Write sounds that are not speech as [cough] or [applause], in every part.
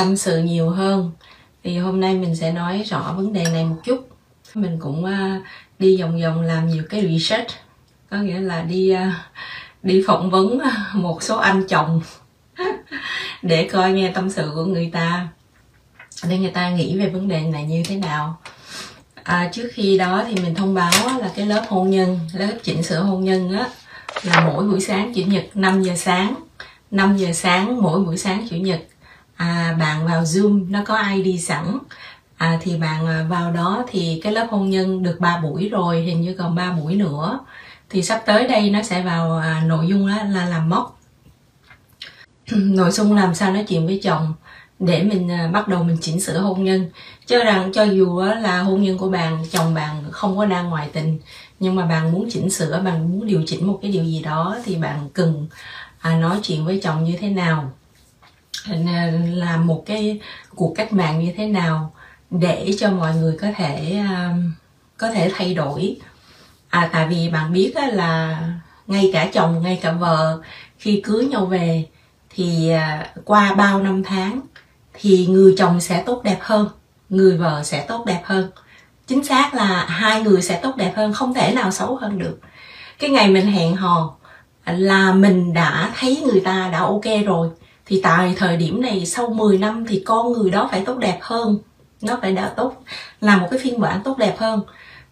tâm sự nhiều hơn. Thì hôm nay mình sẽ nói rõ vấn đề này một chút. Mình cũng uh, đi vòng vòng làm nhiều cái research có nghĩa là đi uh, đi phỏng vấn [laughs] một số anh chồng [laughs] để coi nghe tâm sự của người ta để người ta nghĩ về vấn đề này như thế nào. À, trước khi đó thì mình thông báo là cái lớp hôn nhân lớp chỉnh sửa hôn nhân á là mỗi buổi sáng chủ nhật 5 giờ sáng 5 giờ sáng mỗi buổi sáng chủ nhật à, bạn vào zoom nó có id sẵn. À, thì bạn à, vào đó thì cái lớp hôn nhân được 3 buổi rồi hình như còn 3 buổi nữa. Thì sắp tới đây nó sẽ vào à, nội dung đó là làm móc [clears throat] nội dung làm sao nói chuyện với chồng để mình à, bắt đầu mình chỉnh sửa hôn nhân. Cho rằng cho dù là hôn nhân của bạn chồng bạn không có đang ngoại tình nhưng mà bạn muốn chỉnh sửa bạn muốn điều chỉnh một cái điều gì đó thì bạn cần à, nói chuyện với chồng như thế nào. À, làm một cái cuộc cách mạng như thế nào để cho mọi người có thể à, có thể thay đổi. À tại vì bạn biết là ngay cả chồng, ngay cả vợ khi cưới nhau về thì à, qua bao năm tháng thì người chồng sẽ tốt đẹp hơn, người vợ sẽ tốt đẹp hơn. Chính xác là hai người sẽ tốt đẹp hơn, không thể nào xấu hơn được. Cái ngày mình hẹn hò là mình đã thấy người ta đã ok rồi thì tại thời điểm này sau 10 năm thì con người đó phải tốt đẹp hơn. Nó phải đã tốt là một cái phiên bản tốt đẹp hơn.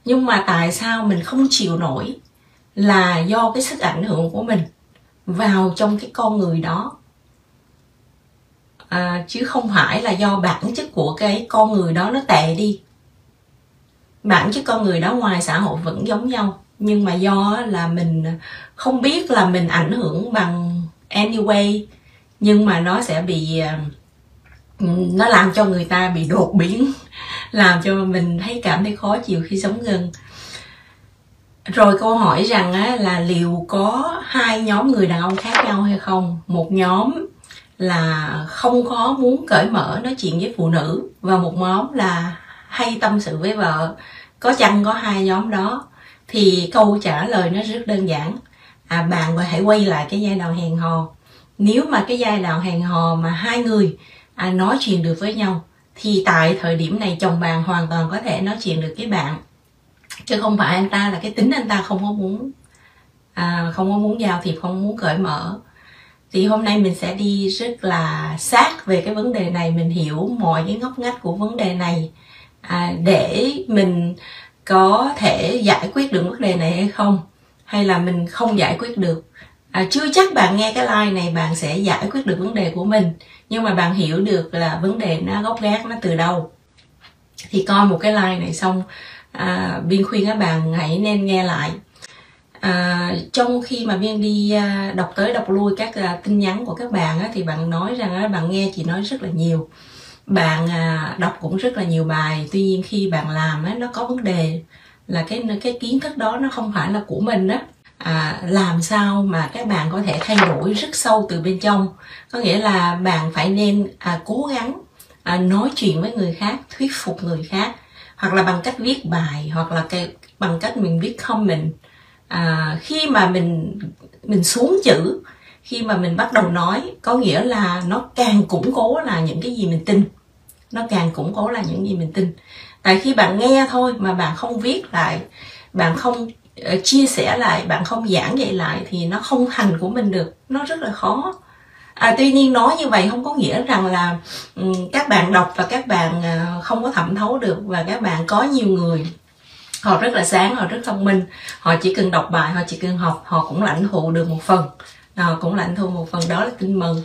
Nhưng mà tại sao mình không chịu nổi là do cái sức ảnh hưởng của mình vào trong cái con người đó? À, chứ không phải là do bản chất của cái con người đó nó tệ đi. Bản chất con người đó ngoài xã hội vẫn giống nhau nhưng mà do là mình không biết là mình ảnh hưởng bằng anyway nhưng mà nó sẽ bị ờ, nó làm cho người ta bị đột biến làm cho mình thấy cảm thấy khó chịu khi sống gần. Rồi câu hỏi rằng á, là liệu có hai nhóm người đàn ông khác nhau hay không? Một nhóm là không có muốn cởi mở nói chuyện với phụ nữ và một nhóm là hay tâm sự với vợ. Có chăng có hai nhóm đó? Thì câu trả lời nó rất đơn giản. À bạn hãy quay lại cái giai đoạn hẹn hò nếu mà cái giai đoạn hẹn hò mà hai người à, nói chuyện được với nhau thì tại thời điểm này chồng bạn hoàn toàn có thể nói chuyện được với bạn. Chứ không phải anh ta là cái tính anh ta không có muốn à, không có muốn giao thiệp không muốn cởi mở. Thì hôm nay mình sẽ đi rất là sát về cái vấn đề này mình hiểu mọi cái ngóc ngách của vấn đề này. À, để mình có thể giải quyết được vấn đề này hay không hay là mình không giải quyết được à, chưa chắc bạn nghe cái like này bạn sẽ giải quyết được vấn đề của mình nhưng mà bạn hiểu được là vấn đề nó gốc gác nó từ đâu. Thì coi một cái like này xong à, biên khuyên các bạn hãy nên nghe lại. À, trong khi mà viên đi à, đọc tới đọc lui các à, tin nhắn của các bạn á, thì bạn nói rằng á, bạn nghe chị nói rất là nhiều. Bạn à, đọc cũng rất là nhiều bài. Tuy nhiên khi bạn làm á, nó có vấn đề là cái cái kiến thức đó nó không phải là của mình á à, làm sao mà các bạn có thể thay đổi rất sâu từ bên trong? Có nghĩa là bạn phải nên à, cố gắng à, nói chuyện với người khác thuyết phục người khác hoặc là bằng cách viết bài hoặc là cái bằng cách mình viết comment. À, khi mà mình mình xuống chữ khi mà mình bắt đầu nói có nghĩa là nó càng củng cố là những cái gì mình tin. Nó càng củng cố là những gì mình tin. Tại khi bạn nghe thôi mà bạn không viết lại bạn không Ờ, chia sẻ lại bạn không giảng dạy lại thì nó không thành của mình được. Nó rất là khó. À, tuy nhiên nói như vậy không có nghĩa rằng là um, các bạn đọc và các bạn uh, không có thẩm thấu được và các bạn có nhiều người họ rất là sáng họ rất thông minh. Họ chỉ cần đọc bài họ chỉ cần học họ cũng lãnh thụ được một phần. Họ cũng lãnh thụ một phần đó là tin mừng.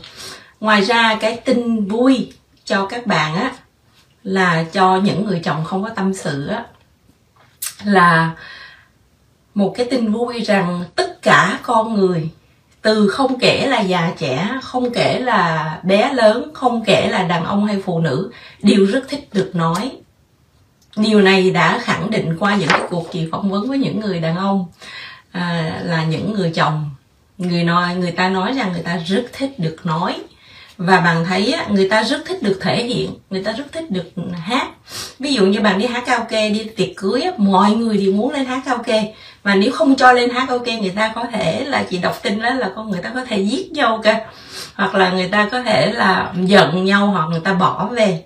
Ngoài ra cái tin vui cho các bạn á là cho những người chồng không có tâm sự á là một cái tin vui rằng tất cả con người từ không kể là già trẻ không kể là bé lớn không kể là đàn ông hay phụ nữ đều rất thích được nói. Điều này đã khẳng định qua những cái cuộc chị phỏng vấn với những người đàn ông à, là những người chồng. Người nói người ta nói rằng người ta rất thích được nói. Và bạn thấy á, người ta rất thích được thể hiện người ta rất thích được hát. Ví dụ như bạn đi hát karaoke đi tiệc cưới mọi người đều muốn lên hát karaoke và nếu không cho lên hát ok người ta có thể là chị đọc tin đó là con người ta có thể giết nhau cơ hoặc là người ta có thể là giận nhau hoặc người ta bỏ về.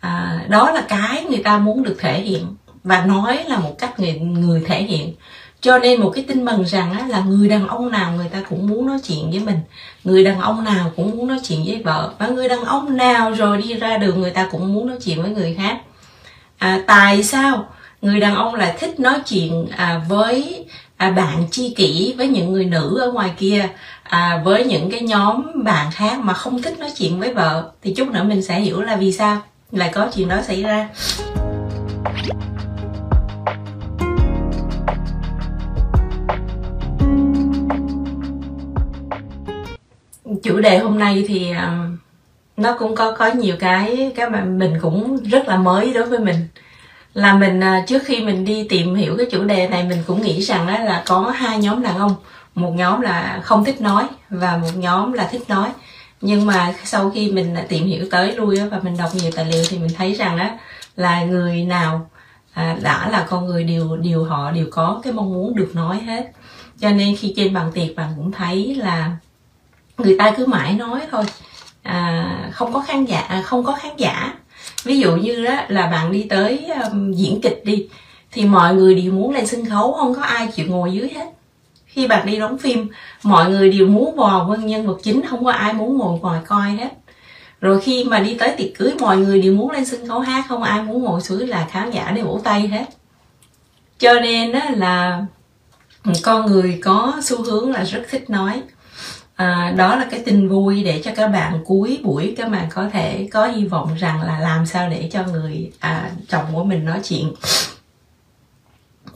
À, đó là cái người ta muốn được thể hiện và nói là một cách người người thể hiện. Cho nên một cái tin mừng rằng á, là người đàn ông nào người ta cũng muốn nói chuyện với mình. Người đàn ông nào cũng muốn nói chuyện với vợ. Và người đàn ông nào rồi đi ra đường người ta cũng muốn nói chuyện với người khác. À, tại sao? Người đàn ông lại thích nói chuyện à, với à, bạn chi kỷ với những người nữ ở ngoài kia à, với những cái nhóm bạn khác mà không thích nói chuyện với vợ. Thì chút nữa mình sẽ hiểu là vì sao lại có chuyện đó xảy ra. Chủ đề hôm nay thì à, nó cũng có có nhiều cái cái mà mình cũng rất là mới đối với mình là mình à, trước khi mình đi tìm hiểu cái chủ đề này mình cũng nghĩ rằng đó là có hai nhóm đàn ông. Một nhóm là không thích nói và một nhóm là thích nói. Nhưng mà sau khi mình à, tìm hiểu tới lui và mình đọc nhiều tài liệu thì mình thấy rằng đó là người nào à, đã là con người đều đều họ đều có cái mong muốn được nói hết. Cho nên khi trên bàn tiệc bạn cũng thấy là người ta cứ mãi nói thôi. À, không có khán giả không có khán giả ví dụ như đó là bạn đi tới um, diễn kịch đi thì mọi người đều muốn lên sân khấu không có ai chịu ngồi dưới hết. Khi bạn đi đóng phim mọi người đều muốn vào quân vâng nhân vật chính không có ai muốn ngồi ngoài coi hết. Rồi khi mà đi tới tiệc cưới mọi người đều muốn lên sân khấu hát không ai muốn ngồi xuống là khán giả để vỗ tay hết. Cho nên đó là con người có xu hướng là rất thích nói à, đó là cái tin vui để cho các bạn cuối buổi các bạn có thể có hy vọng rằng là làm sao để cho người à, chồng của mình nói chuyện.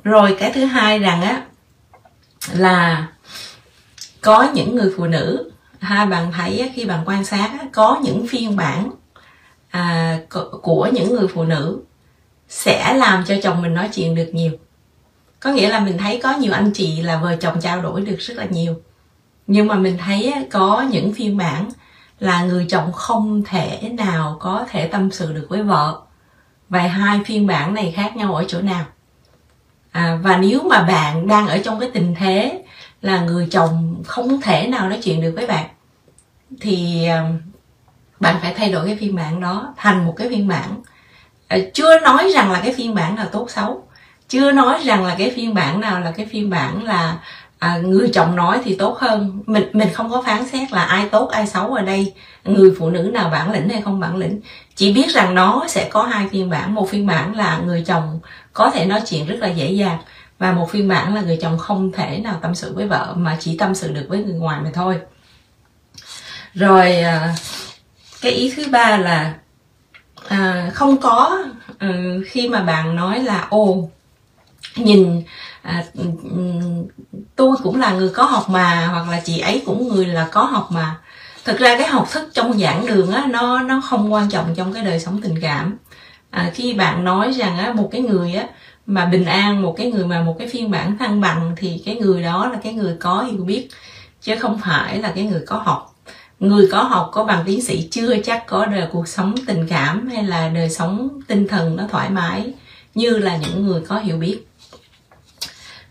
Rồi cái thứ hai rằng á là có những người phụ nữ hai bạn thấy khi bạn quan sát có những phiên bản à, của những người phụ nữ sẽ làm cho chồng mình nói chuyện được nhiều. Có nghĩa là mình thấy có nhiều anh chị là vợ chồng trao đổi được rất là nhiều nhưng mà mình thấy có những phiên bản là người chồng không thể nào có thể tâm sự được với vợ. Và hai phiên bản này khác nhau ở chỗ nào? À, và nếu mà bạn đang ở trong cái tình thế là người chồng không thể nào nói chuyện được với bạn thì à, bạn phải thay đổi cái phiên bản đó thành một cái phiên bản. À, chưa nói rằng là cái phiên bản nào tốt xấu chưa nói rằng là cái phiên bản nào là cái phiên bản là à, người chồng nói thì tốt hơn. Mình mình không có phán xét là ai tốt ai xấu ở đây. Người phụ nữ nào bản lĩnh hay không bản lĩnh. Chỉ biết rằng nó sẽ có hai phiên bản. Một phiên bản là người chồng có thể nói chuyện rất là dễ dàng và một phiên bản là người chồng không thể nào tâm sự với vợ mà chỉ tâm sự được với người ngoài mà thôi. Rồi à, cái ý thứ ba là à, không có ừ, khi mà bạn nói là ô nhìn à, ừ, ừ, tôi cũng là người có học mà hoặc là chị ấy cũng người là có học mà. Thực ra cái học thức trong giảng đường á nó nó không quan trọng trong cái đời sống tình cảm. À, khi bạn nói rằng á một cái người á mà bình an một cái người mà một cái phiên bản thăng bằng thì cái người đó là cái người có hiểu biết chứ không phải là cái người có học. Người có học có bằng tiến sĩ chưa chắc có đời cuộc sống tình cảm hay là đời sống tinh thần nó thoải mái như là những người có hiểu biết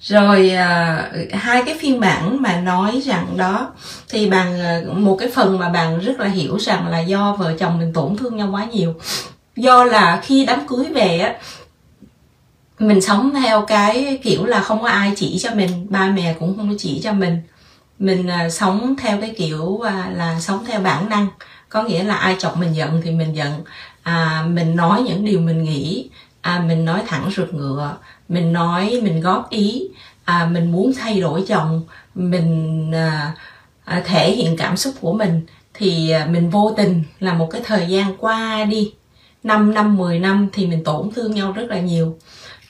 rồi à, hai cái phiên bản mà nói rằng đó thì bằng à, một cái phần mà bạn rất là hiểu rằng là do vợ chồng mình tổn thương nhau quá nhiều. Do là khi đám cưới về á mình sống theo cái kiểu là không có ai chỉ cho mình ba mẹ cũng không có chỉ cho mình. Mình à, sống theo cái kiểu à, là sống theo bản năng. Có nghĩa là ai chọc mình giận thì mình giận. À, mình nói những điều mình nghĩ. À, mình nói thẳng rượt ngựa mình nói mình góp ý à, mình muốn thay đổi chồng mình à, à, thể hiện cảm xúc của mình thì à, mình vô tình là một cái thời gian qua đi. 5 năm 10 năm thì mình tổn thương nhau rất là nhiều.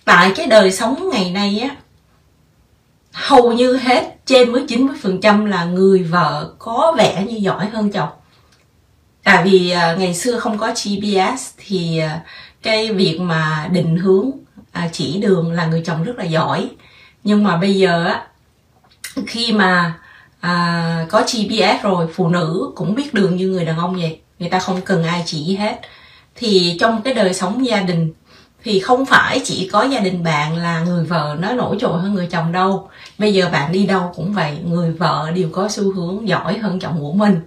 Tại cái đời sống ngày nay á hầu như hết trên với 90% là người vợ có vẻ như giỏi hơn chồng. Tại vì à, ngày xưa không có GPS thì à, cái việc mà định hướng à, chỉ đường là người chồng rất là giỏi. Nhưng mà bây giờ á khi mà à, có GPS rồi phụ nữ cũng biết đường như người đàn ông vậy. Người ta không cần ai chỉ hết. Thì trong cái đời sống gia đình thì không phải chỉ có gia đình bạn là người vợ nó nổi trội hơn người chồng đâu. Bây giờ bạn đi đâu cũng vậy người vợ đều có xu hướng giỏi hơn chồng của mình.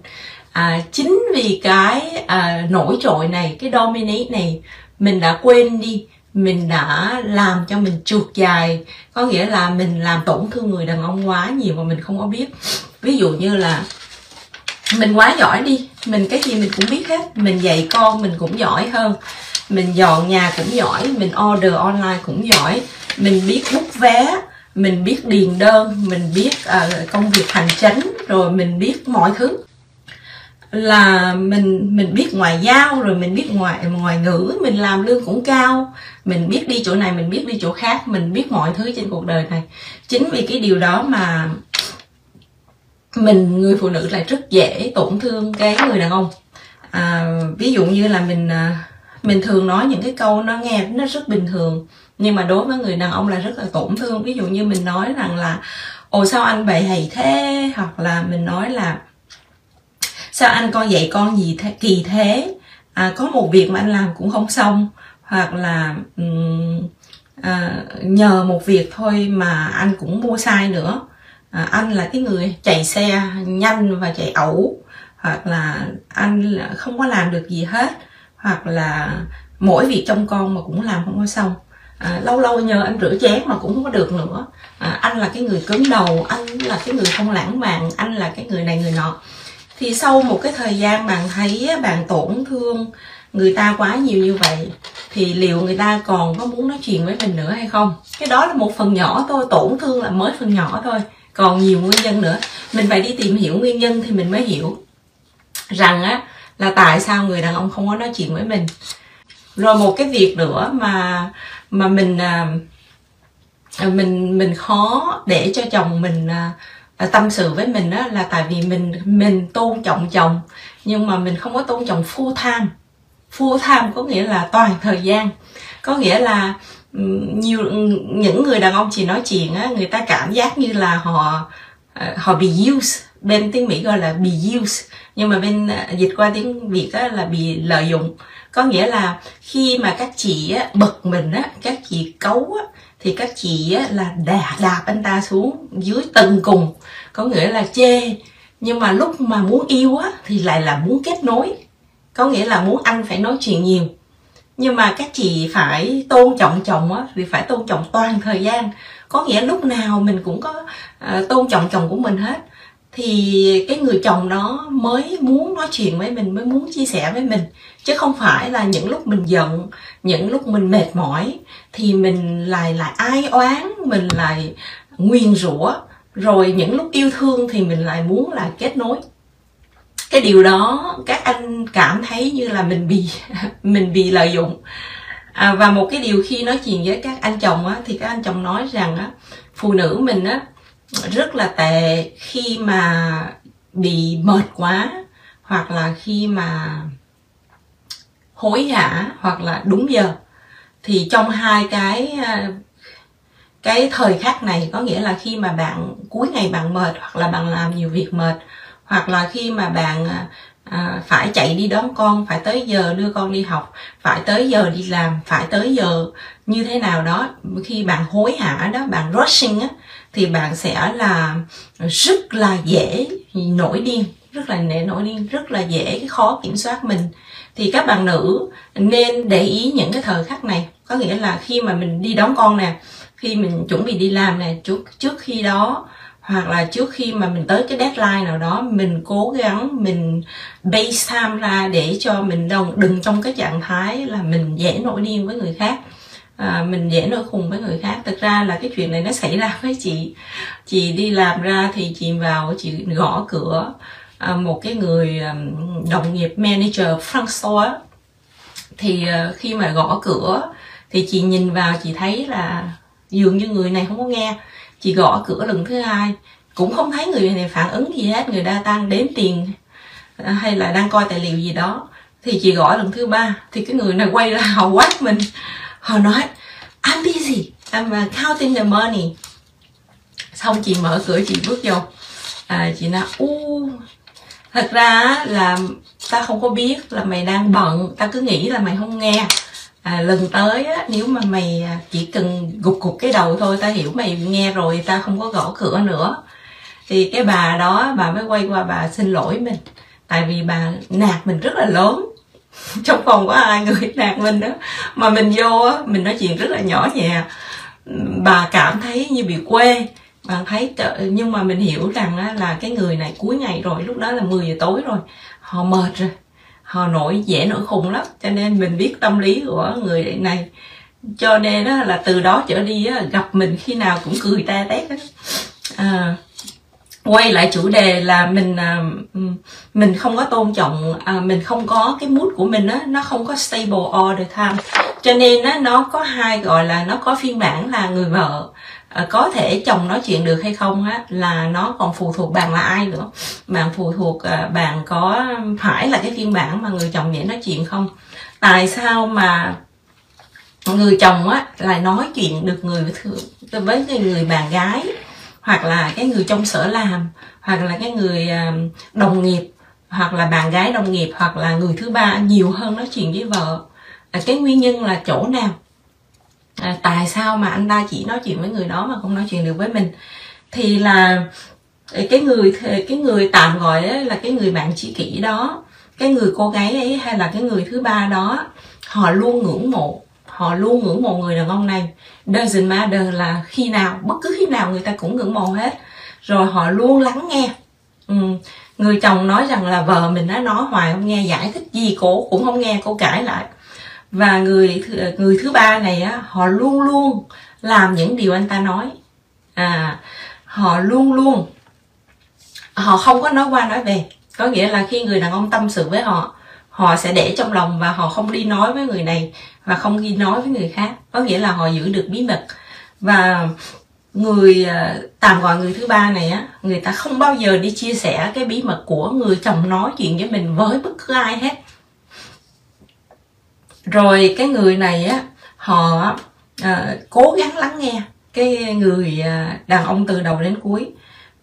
À, chính vì cái à, nổi trội này cái dominate này mình đã quên đi mình đã làm cho mình trượt dài có nghĩa là mình làm tổn thương người đàn ông quá nhiều mà mình không có biết. Ví dụ như là mình quá giỏi đi mình cái gì mình cũng biết hết mình dạy con mình cũng giỏi hơn mình dọn nhà cũng giỏi mình order online cũng giỏi mình biết bút vé mình biết điền đơn mình biết uh, công việc hành chính rồi mình biết mọi thứ là mình mình biết ngoại giao rồi mình biết ngoại ngoại ngữ mình làm lương cũng cao. Mình biết đi chỗ này mình biết đi chỗ khác mình biết mọi thứ trên cuộc đời này. Chính vì cái điều đó mà mình người phụ nữ lại rất dễ tổn thương cái người đàn ông. À, ví dụ như là mình à, mình thường nói những cái câu nó nghe nó rất bình thường nhưng mà đối với người đàn ông là rất là tổn thương. Ví dụ như mình nói rằng là ồ sao anh bậy hay thế? Hoặc là mình nói là sao anh con dạy con gì thế, kỳ thế. À, có một việc mà anh làm cũng không xong. Hoặc là um, à, nhờ một việc thôi mà anh cũng mua sai nữa. À, anh là cái người chạy xe nhanh và chạy ẩu. Hoặc là anh không có làm được gì hết. Hoặc là mỗi việc trong con mà cũng làm không có xong. À, lâu lâu nhờ anh rửa chén mà cũng không có được nữa. À, anh là cái người cứng đầu anh là cái người không lãng mạn anh là cái người này người nọ thì sau một cái thời gian bạn thấy bạn tổn thương người ta quá nhiều như vậy, thì liệu người ta còn có muốn nói chuyện với mình nữa hay không? Cái đó là một phần nhỏ thôi, tổn thương là mới phần nhỏ thôi, còn nhiều nguyên nhân nữa. Mình phải đi tìm hiểu nguyên nhân thì mình mới hiểu rằng á, là tại sao người đàn ông không có nói chuyện với mình. Rồi một cái việc nữa mà mà mình à, mình mình khó để cho chồng mình à, tâm sự với mình đó là tại vì mình mình tôn trọng chồng nhưng mà mình không có tôn trọng full time. Full time có nghĩa là toàn thời gian. Có nghĩa là nhiều những người đàn ông chỉ nói chuyện á người ta cảm giác như là họ ờ, họ bị use. Bên tiếng mỹ gọi là bị use. Nhưng mà bên ờ, dịch qua tiếng việt á, là bị lợi dụng. Có nghĩa là khi mà các chị á, bật mình á các chị cấu á, thì các chị á, là đà, đạp anh ta xuống dưới tầng cùng có nghĩa là chê. Nhưng mà lúc mà muốn yêu á thì lại là muốn kết nối có nghĩa là muốn anh phải nói chuyện nhiều. Nhưng mà các chị phải tôn trọng chồng á thì phải tôn trọng toàn thời gian. Có nghĩa lúc nào mình cũng có uh, tôn trọng chồng của mình hết thì cái người chồng đó mới muốn nói chuyện với mình mới muốn chia sẻ với mình. Chứ không phải là những lúc mình giận những lúc mình mệt mỏi thì mình lại lại ai oán mình lại nguyền rủa. Rồi những lúc yêu thương thì mình lại muốn là kết nối. Cái điều đó các anh cảm thấy như là mình bị [laughs] mình bị lợi dụng. À, và một cái điều khi nói chuyện với các anh chồng á, thì các anh chồng nói rằng á, phụ nữ mình á, rất là tệ khi mà bị mệt quá hoặc là khi mà hối hả hoặc là đúng giờ. Thì trong hai cái ờ, cái thời khắc này có nghĩa là khi mà bạn cuối ngày bạn mệt hoặc là bạn làm nhiều việc mệt hoặc là khi mà bạn à, phải chạy đi đón con phải tới giờ đưa con đi học phải tới giờ đi làm phải tới giờ như thế nào đó khi bạn hối hả đó bạn rushing á thì bạn sẽ là rất là dễ nổi điên rất là dễ nổi điên rất là dễ khó kiểm soát mình. Thì các bạn nữ nên để ý những cái thời khắc này. Có nghĩa là khi mà mình đi đón con nè khi mình chuẩn bị đi làm nè trước trước khi đó hoặc là trước khi mà mình tới cái deadline nào đó mình cố gắng mình base time ra để cho mình đừng, đừng trong cái trạng thái là mình dễ nổi điên với người khác à, mình dễ nổi khùng với người khác. Thực ra là cái chuyện này nó xảy ra với chị. Chị đi làm ra thì chị vào chị gõ cửa. À, một cái người đồng nghiệp manager Francois. thì à, khi mà gõ cửa thì chị nhìn vào chị thấy là dường như người này không có nghe. Chị gõ cửa lần thứ hai cũng không thấy người này phản ứng gì hết. Người ta đang đếm tiền à, hay là đang coi tài liệu gì đó. Thì chị gõ lần thứ ba thì cái người này quay ra hầu quát mình họ nói I'm busy. I'm uh, counting the money. Xong chị mở cửa chị bước vô. À, chị nói u thật ra là ta không có biết là mày đang bận. Ta cứ nghĩ là mày không nghe. À, lần tới á, nếu mà mày à, chỉ cần gục gục cái đầu thôi ta hiểu mày nghe rồi ta không có gõ cửa nữa. Thì cái bà đó bà mới quay qua bà xin lỗi mình. Tại vì bà nạt mình rất là lớn. [laughs] trong phòng có ai người nạt mình đó. Mà mình vô á mình nói chuyện rất là nhỏ nhẹ. Bà cảm thấy như bị quê. Bạn thấy nhưng mà mình hiểu rằng á, là cái người này cuối ngày rồi lúc đó là 10 giờ tối rồi. Họ mệt rồi. Họ nổi dễ nổi khùng lắm. Cho nên mình biết tâm lý của người này. Cho nên đó là từ đó trở đi á, gặp mình khi nào cũng cười te tét á. À, quay lại chủ đề là mình à, mình không có tôn trọng à, mình không có cái mood của mình á, nó không có stable all the time. Cho nên á, nó có hai gọi là nó có phiên bản là người vợ à, có thể chồng nói chuyện được hay không á, là nó còn phụ thuộc bạn là ai nữa. Bạn phụ thuộc bạn có phải là cái phiên bản mà người chồng dễ nói chuyện không? Tại sao mà người chồng á lại nói chuyện được người với người bạn gái? Hoặc là cái người trong sở làm hoặc là cái người à, đồng nghiệp hoặc là bạn gái đồng nghiệp hoặc là người thứ ba nhiều hơn nói chuyện với vợ. À, cái nguyên nhân là chỗ nào? À, tại sao mà anh ta chỉ nói chuyện với người đó mà không nói chuyện được với mình? Thì là à, cái người cái người tạm gọi là cái người bạn tri kỷ đó cái người cô gái ấy hay là cái người thứ ba đó họ luôn ngưỡng mộ họ luôn ngưỡng mộ người đàn ông này. Doesn't matter là khi nào, bất cứ khi nào người ta cũng ngưỡng mộ hết. Rồi họ luôn lắng nghe. Ừ. người chồng nói rằng là vợ mình đã nói hoài không nghe, giải thích gì cổ cũng không nghe, cô cãi lại. Và người người thứ ba này á, họ luôn luôn làm những điều anh ta nói. À họ luôn luôn, họ không có nói qua nói về. Có nghĩa là khi người đàn ông tâm sự với họ họ sẽ để trong lòng và họ không đi nói với người này và không đi nói với người khác. Có nghĩa là họ giữ được bí mật. Và người à, tạm gọi người thứ ba này á người ta không bao giờ đi chia sẻ cái bí mật của người chồng nói chuyện với mình với bất cứ ai hết. Rồi cái người này á họ à, cố gắng lắng nghe cái người à, đàn ông từ đầu đến cuối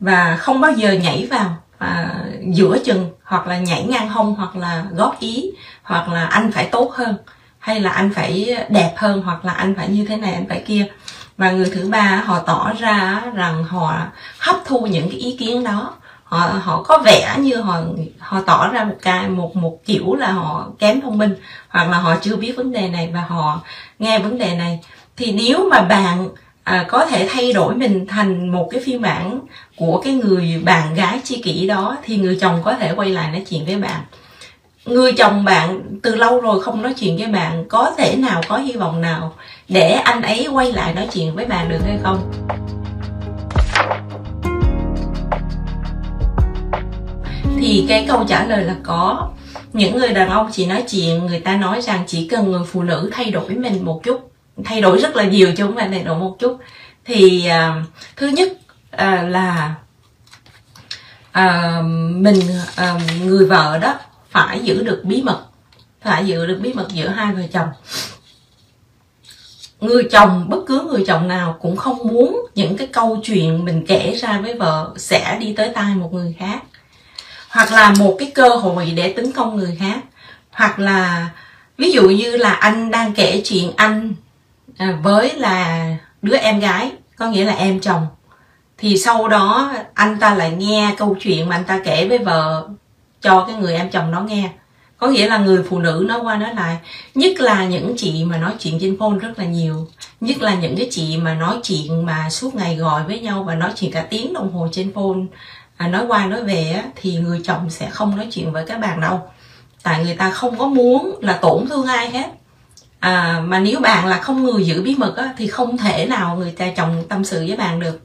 và không bao giờ nhảy vào à, giữa chừng, hoặc là nhảy ngang hông, hoặc là góp ý, hoặc là anh phải tốt hơn, hay là anh phải đẹp hơn, hoặc là anh phải như thế này, anh phải kia. Và người thứ ba, họ tỏ ra rằng họ hấp thu những cái ý kiến đó. Họ họ có vẻ như họ họ tỏ ra một cái, một một kiểu là họ kém thông minh, hoặc là họ chưa biết vấn đề này, và họ nghe vấn đề này. Thì nếu mà bạn à, có thể thay đổi mình thành một cái phiên bản của cái người bạn gái chi kỷ đó thì người chồng có thể quay lại nói chuyện với bạn. Người chồng bạn từ lâu rồi không nói chuyện với bạn có thể nào có hy vọng nào để anh ấy quay lại nói chuyện với bạn được hay không? Thì cái câu trả lời là có. Những người đàn ông chỉ nói chuyện người ta nói rằng chỉ cần người phụ nữ thay đổi mình một chút thay đổi rất là nhiều chứ không phải thay đổi một chút. Thì uh, thứ nhất uh, là uh, mình uh, người vợ đó phải giữ được bí mật phải giữ được bí mật giữa hai vợ chồng. Người chồng bất cứ người chồng nào cũng không muốn những cái câu chuyện mình kể ra với vợ sẽ đi tới tai một người khác. Hoặc là một cái cơ hội để tấn công người khác. Hoặc là ví dụ như là anh đang kể chuyện anh à, với là đứa em gái có nghĩa là em chồng. Thì sau đó anh ta lại nghe câu chuyện mà anh ta kể với vợ cho cái người em chồng nó nghe. Có nghĩa là người phụ nữ nói qua nói lại nhất là những chị mà nói chuyện trên phone rất là nhiều. Nhất là những cái chị mà nói chuyện mà suốt ngày gọi với nhau và nói chuyện cả tiếng đồng hồ trên phone à, nói qua nói về á, thì người chồng sẽ không nói chuyện với các bạn đâu. Tại người ta không có muốn là tổn thương ai hết à, mà nếu bạn là không người giữ bí mật á, thì không thể nào người ta chồng tâm sự với bạn được.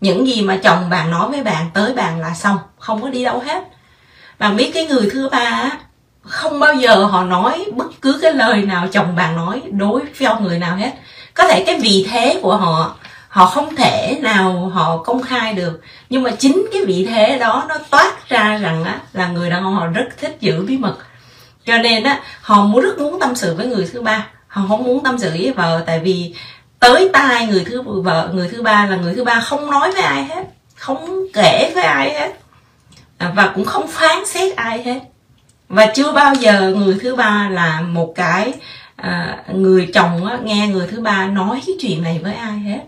Những gì mà chồng bạn nói với bạn tới bạn là xong không có đi đâu hết. Bạn biết cái người thứ ba á, không bao giờ họ nói bất cứ cái lời nào chồng bạn nói đối với ông người nào hết. Có thể cái vị thế của họ họ không thể nào họ công khai được nhưng mà chính cái vị thế đó nó toát ra rằng á là người đàn ông họ rất thích giữ bí mật. Cho nên á họ muốn rất muốn tâm sự với người thứ ba không muốn tâm sự với vợ tại vì tới tai người thứ vợ người thứ ba là người thứ ba không nói với ai hết không kể với ai hết và cũng không phán xét ai hết. Và chưa bao giờ người thứ ba là một cái à, người chồng á, nghe người thứ ba nói cái chuyện này với ai hết.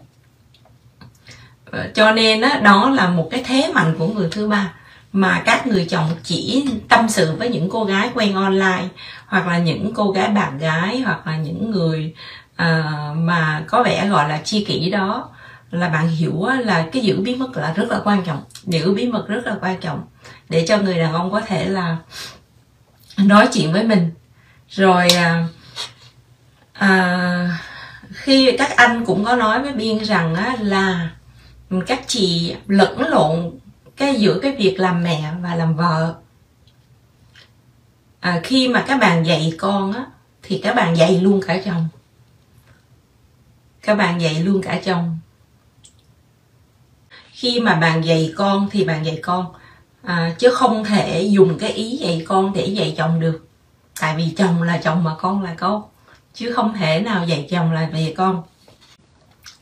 Cho nên á, đó là một cái thế mạnh của người thứ ba mà các người chồng chỉ tâm sự với những cô gái quen online hoặc là những cô gái bạn gái hoặc là những người uh, mà có vẻ gọi là chi kỷ đó là bạn hiểu là cái giữ bí mật là rất là quan trọng giữ bí mật rất là quan trọng để cho người đàn ông có thể là nói chuyện với mình. Rồi à, à, khi các anh cũng có nói với biên rằng á, là các chị lẫn lộn cái giữa cái việc làm mẹ và làm vợ. À, khi mà các bạn dạy con á thì các bạn dạy luôn cả chồng. Các bạn dạy luôn cả chồng. Khi mà bạn dạy con thì bạn dạy con. À, chứ không thể dùng cái ý dạy con để dạy chồng được. Tại vì chồng là chồng mà con là con. Chứ không thể nào dạy chồng là về con.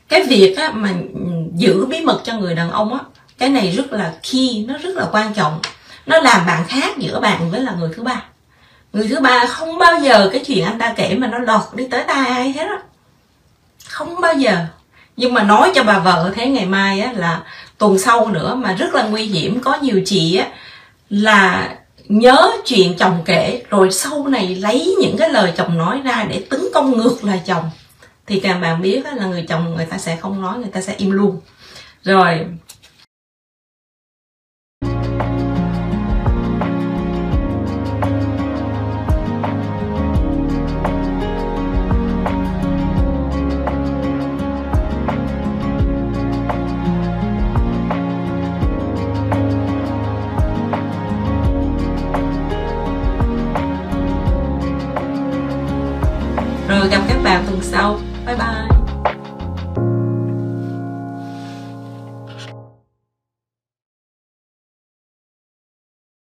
Cái việc á, mà giữ bí mật cho người đàn ông á cái này rất là key, nó rất là quan trọng. Nó làm bạn khác giữa bạn với là người thứ ba. Người thứ ba không bao giờ cái chuyện anh ta kể mà nó lọt đi tới tai ai hết á. Không bao giờ. Nhưng mà nói cho bà vợ thế ngày mai á là tuần sau nữa mà rất là nguy hiểm, có nhiều chị á là nhớ chuyện chồng kể, rồi sau này lấy những cái lời chồng nói ra để tấn công ngược lại chồng. Thì càng bạn biết là người chồng người ta sẽ không nói, người ta sẽ im luôn. Rồi rồi tuần sau.